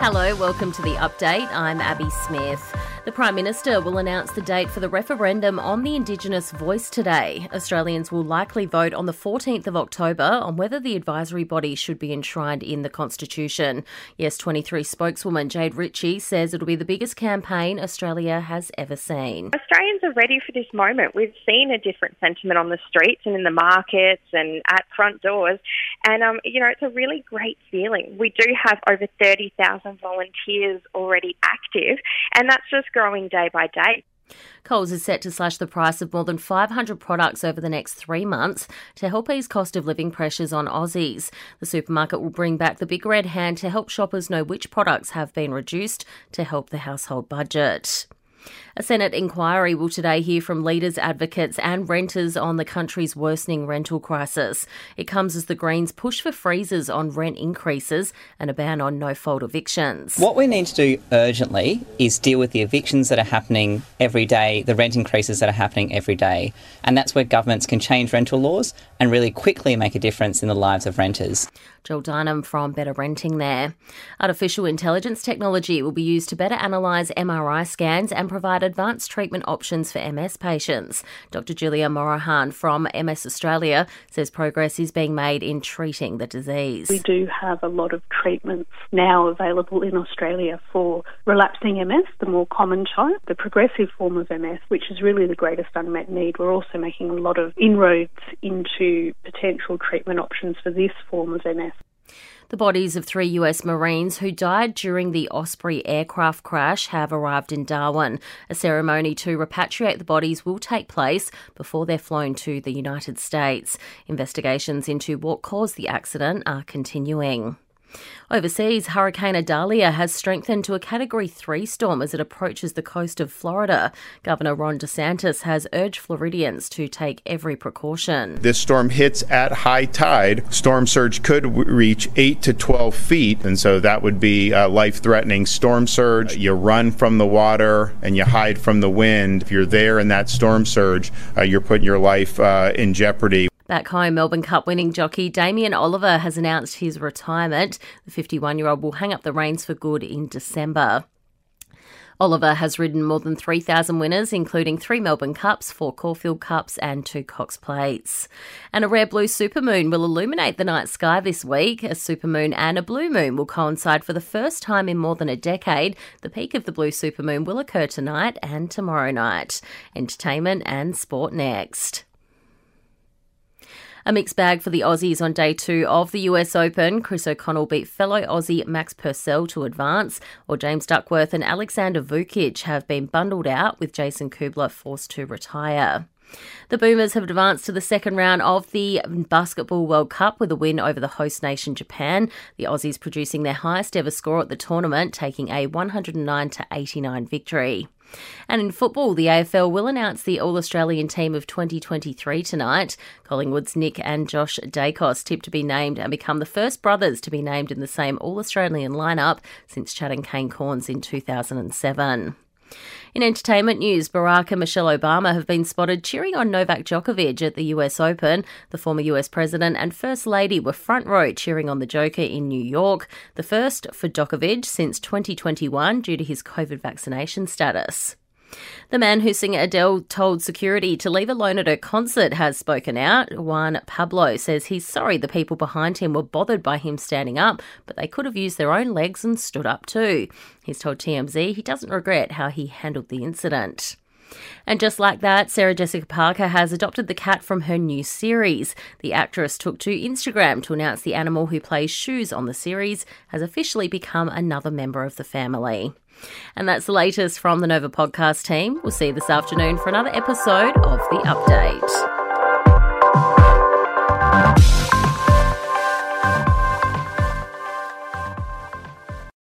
Hello, welcome to the update. I'm Abby Smith. The Prime Minister will announce the date for the referendum on the Indigenous voice today. Australians will likely vote on the 14th of October on whether the advisory body should be enshrined in the Constitution. Yes 23 spokeswoman Jade Ritchie says it'll be the biggest campaign Australia has ever seen. Australians are ready for this moment. We've seen a different sentiment on the streets and in the markets and at front doors. And, um, you know, it's a really great feeling. We do have over 30,000 volunteers already active, and that's just growing day by day. Coles is set to slash the price of more than 500 products over the next three months to help ease cost of living pressures on Aussies. The supermarket will bring back the big red hand to help shoppers know which products have been reduced to help the household budget. A Senate inquiry will today hear from leaders, advocates, and renters on the country's worsening rental crisis. It comes as the Greens push for freezes on rent increases and a ban on no fault evictions. What we need to do urgently is deal with the evictions that are happening every day, the rent increases that are happening every day. And that's where governments can change rental laws and really quickly make a difference in the lives of renters. Joel Dignam from Better Renting there. Artificial intelligence technology will be used to better analyse MRI scans and provide advanced treatment options for MS patients. Dr. Julia Morahan from MS Australia says progress is being made in treating the disease. We do have a lot of treatments now available in Australia for relapsing MS, the more common type, the progressive form of MS, which is really the greatest unmet need. We're also making a lot of inroads into potential treatment options for this form of MS. The bodies of three US Marines who died during the Osprey aircraft crash have arrived in Darwin. A ceremony to repatriate the bodies will take place before they're flown to the United States. Investigations into what caused the accident are continuing. Overseas, Hurricane Idalia has strengthened to a Category 3 storm as it approaches the coast of Florida. Governor Ron DeSantis has urged Floridians to take every precaution. This storm hits at high tide. Storm surge could reach 8 to 12 feet, and so that would be a life threatening storm surge. You run from the water and you hide from the wind. If you're there in that storm surge, uh, you're putting your life uh, in jeopardy. Back home, Melbourne Cup winning jockey Damien Oliver has announced his retirement. The 51 year old will hang up the reins for good in December. Oliver has ridden more than 3,000 winners, including three Melbourne Cups, four Caulfield Cups, and two Cox Plates. And a rare blue supermoon will illuminate the night sky this week. A supermoon and a blue moon will coincide for the first time in more than a decade. The peak of the blue supermoon will occur tonight and tomorrow night. Entertainment and sport next. A mixed bag for the Aussies on day two of the US Open. Chris O'Connell beat fellow Aussie Max Purcell to advance, while James Duckworth and Alexander Vukic have been bundled out, with Jason Kubler forced to retire. The Boomers have advanced to the second round of the Basketball World Cup with a win over the host nation Japan. The Aussies producing their highest ever score at the tournament, taking a 109 89 victory. And in football, the AFL will announce the All Australian team of 2023 tonight. Collingwood's Nick and Josh Daicos tipped to be named and become the first brothers to be named in the same All Australian lineup since Chad and Kane Cornes in 2007. In entertainment news, Barack and Michelle Obama have been spotted cheering on Novak Djokovic at the US Open. The former US president and First Lady were front row cheering on the Joker in New York, the first for Djokovic since 2021 due to his COVID vaccination status. The man who singer Adele told security to leave alone at her concert has spoken out. Juan Pablo says he's sorry the people behind him were bothered by him standing up, but they could have used their own legs and stood up too. He's told TMZ he doesn't regret how he handled the incident. And just like that, Sarah Jessica Parker has adopted the cat from her new series. The actress took to Instagram to announce the animal who plays Shoes on the series has officially become another member of the family. And that's the latest from the Nova podcast team. We'll see you this afternoon for another episode of The Update.